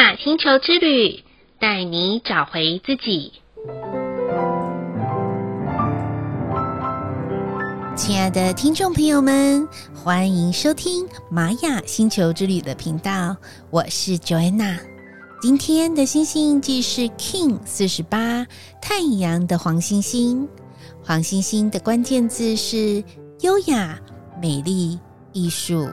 雅星球之旅，带你找回自己。亲爱的听众朋友们，欢迎收听玛雅星球之旅的频道，我是 Joanna。今天的星星印记是 King 四十八，太阳的黄星星。黄星星的关键字是优雅、美丽、艺术。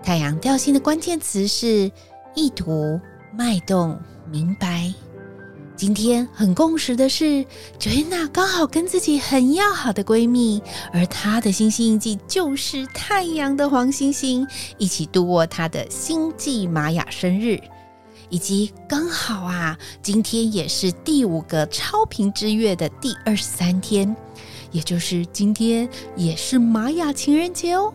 太阳调性的关键词是意图、脉动、明白。今天很共识的是，Joanna 刚好跟自己很要好的闺蜜，而她的星星印记就是太阳的黄星星，一起度过她的星际玛雅生日，以及刚好啊，今天也是第五个超频之月的第二十三天，也就是今天也是玛雅情人节哦。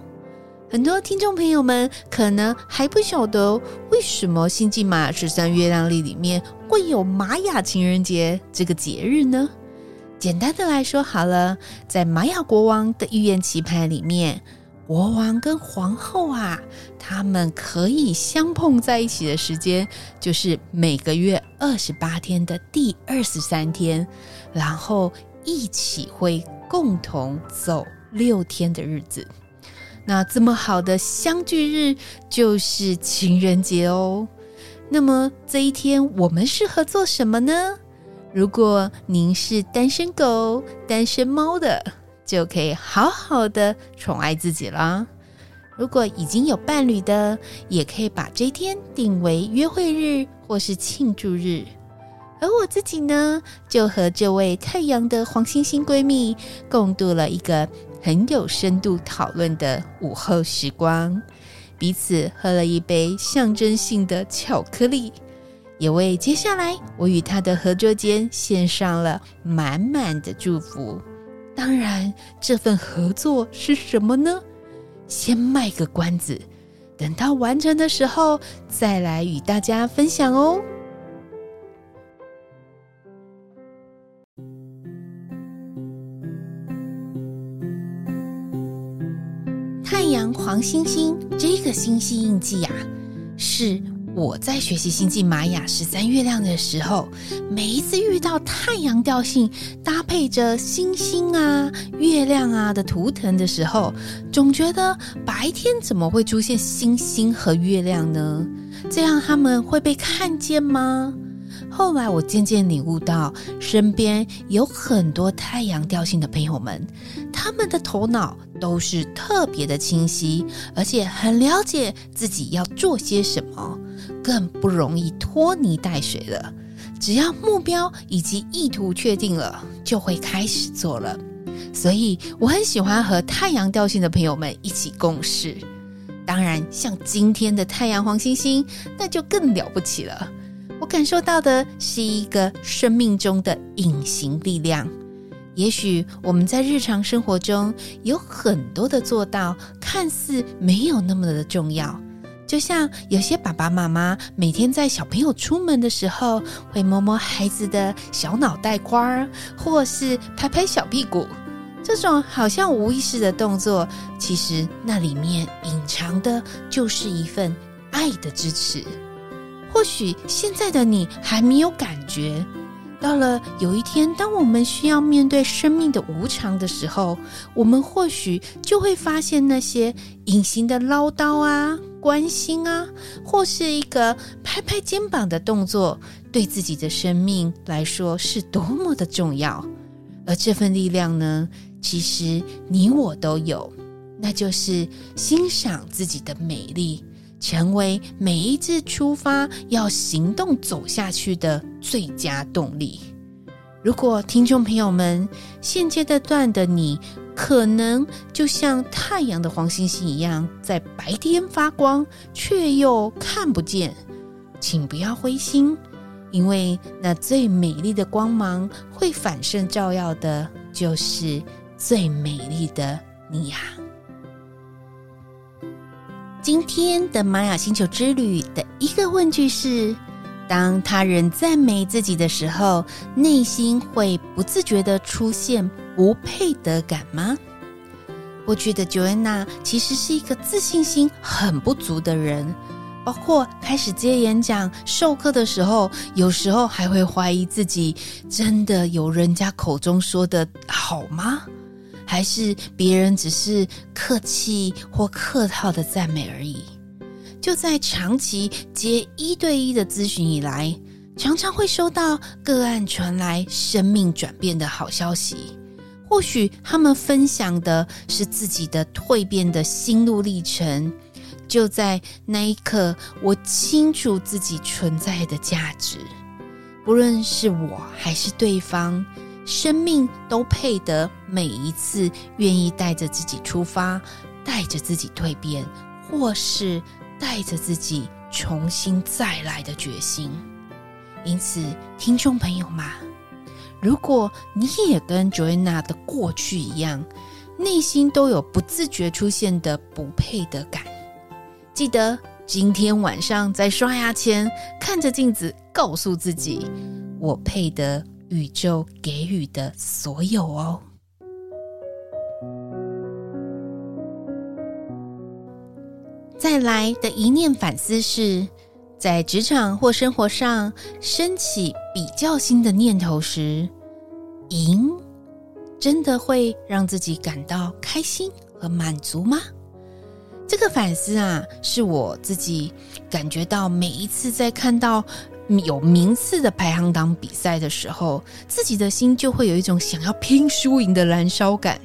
很多听众朋友们可能还不晓得为什么星际玛雅十三月亮历里面会有玛雅情人节这个节日呢？简单的来说好了，在玛雅国王的预言棋盘里面，国王跟皇后啊，他们可以相碰在一起的时间就是每个月二十八天的第二十三天，然后一起会共同走六天的日子。那这么好的相聚日就是情人节哦。那么这一天我们适合做什么呢？如果您是单身狗、单身猫的，就可以好好的宠爱自己啦。如果已经有伴侣的，也可以把这一天定为约会日或是庆祝日。而我自己呢，就和这位太阳的黄星星闺蜜共度了一个。很有深度讨论的午后时光，彼此喝了一杯象征性的巧克力，也为接下来我与他的合作间献上了满满的祝福。当然，这份合作是什么呢？先卖个关子，等到完成的时候再来与大家分享哦。星星这个星系印记啊，是我在学习星际玛雅十三月亮的时候，每一次遇到太阳调性搭配着星星啊、月亮啊的图腾的时候，总觉得白天怎么会出现星星和月亮呢？这样他们会被看见吗？后来我渐渐领悟到，身边有很多太阳调性的朋友们，他们的头脑都是特别的清晰，而且很了解自己要做些什么，更不容易拖泥带水了。只要目标以及意图确定了，就会开始做了。所以我很喜欢和太阳调性的朋友们一起共事。当然，像今天的太阳黄星星，那就更了不起了。感受到的是一个生命中的隐形力量。也许我们在日常生活中有很多的做到，看似没有那么的重要。就像有些爸爸妈妈每天在小朋友出门的时候，会摸摸孩子的小脑袋瓜儿，或是拍拍小屁股，这种好像无意识的动作，其实那里面隐藏的就是一份爱的支持。或许现在的你还没有感觉，到了有一天，当我们需要面对生命的无常的时候，我们或许就会发现那些隐形的唠叨啊、关心啊，或是一个拍拍肩膀的动作，对自己的生命来说是多么的重要。而这份力量呢，其实你我都有，那就是欣赏自己的美丽。成为每一次出发要行动走下去的最佳动力。如果听众朋友们现阶段的你，可能就像太阳的黄星星一样，在白天发光，却又看不见，请不要灰心，因为那最美丽的光芒会反射照耀的，就是最美丽的你呀。今天的玛雅星球之旅的一个问句是：当他人赞美自己的时候，内心会不自觉的出现不配得感吗？过去的 Joanna 其实是一个自信心很不足的人，包括开始接演讲、授课的时候，有时候还会怀疑自己真的有人家口中说的好吗？还是别人只是客气或客套的赞美而已？就在长期接一对一的咨询以来，常常会收到个案传来生命转变的好消息。或许他们分享的是自己的蜕变的心路历程。就在那一刻，我清楚自己存在的价值。不论是我还是对方，生命都配得每一次愿意带着自己出发，带着自己蜕变，或是带着自己重新再来的决心。因此，听众朋友们，如果你也跟 Joanna 的过去一样，内心都有不自觉出现的不配得感。记得今天晚上在刷牙前，看着镜子，告诉自己：“我配得宇宙给予的所有哦。”再来的一念反思是，在职场或生活上升起比较心的念头时，赢真的会让自己感到开心和满足吗？这个反思啊，是我自己感觉到每一次在看到有名次的排行榜比赛的时候，自己的心就会有一种想要拼输赢的燃烧感。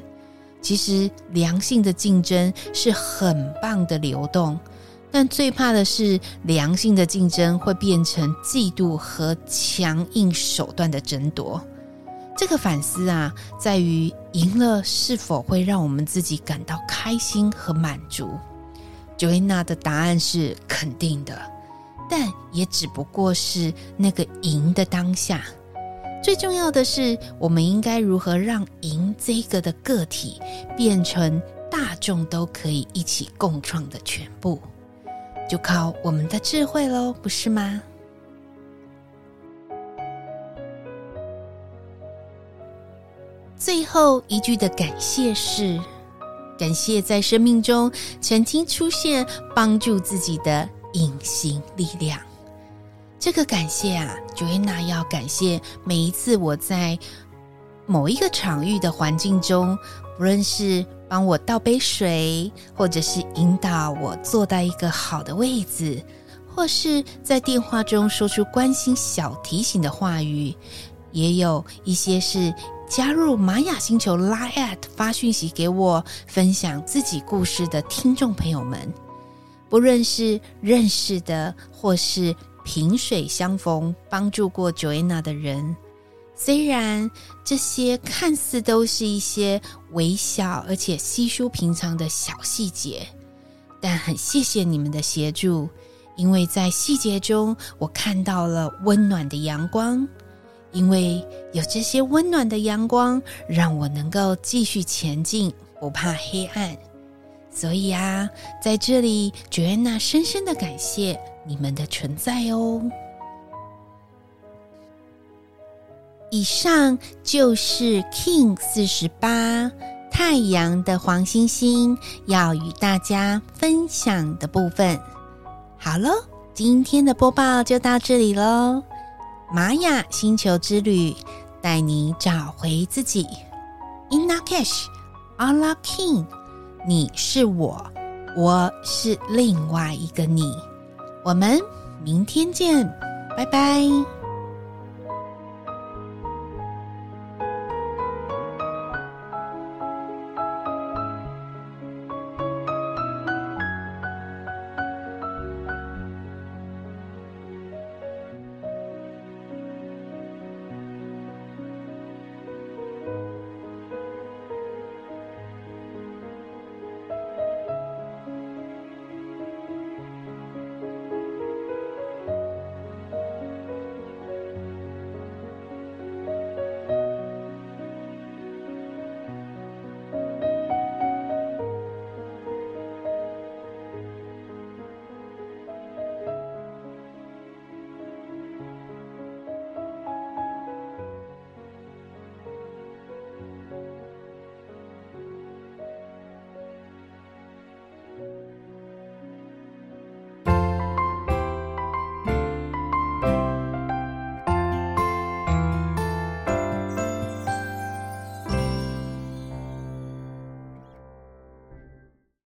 其实良性的竞争是很棒的流动，但最怕的是良性的竞争会变成嫉妒和强硬手段的争夺。这个反思啊，在于赢了是否会让我们自己感到开心和满足。Joanna 的答案是肯定的，但也只不过是那个赢的当下。最重要的是，我们应该如何让赢这个的个体变成大众都可以一起共创的全部，就靠我们的智慧喽，不是吗？最后一句的感谢是。感谢在生命中曾经出现帮助自己的隐形力量。这个感谢啊，Joanna 要感谢每一次我在某一个场域的环境中，不论是帮我倒杯水，或者是引导我坐在一个好的位置，或是在电话中说出关心小提醒的话语，也有一些是。加入玛雅星球 Line@ 发讯息给我，分享自己故事的听众朋友们，不论是认识的或是萍水相逢、帮助过 Joanna 的人，虽然这些看似都是一些微小而且稀疏平常的小细节，但很谢谢你们的协助，因为在细节中我看到了温暖的阳光。因为有这些温暖的阳光，让我能够继续前进，不怕黑暗。所以啊，在这里，Joanna 深深的感谢你们的存在哦。以上就是 King 四十八太阳的黄星星要与大家分享的部分。好喽，今天的播报就到这里喽。玛雅星球之旅，带你找回自己。Ina Cash, Allah King 你是我，我是另外一个你。我们明天见，拜拜。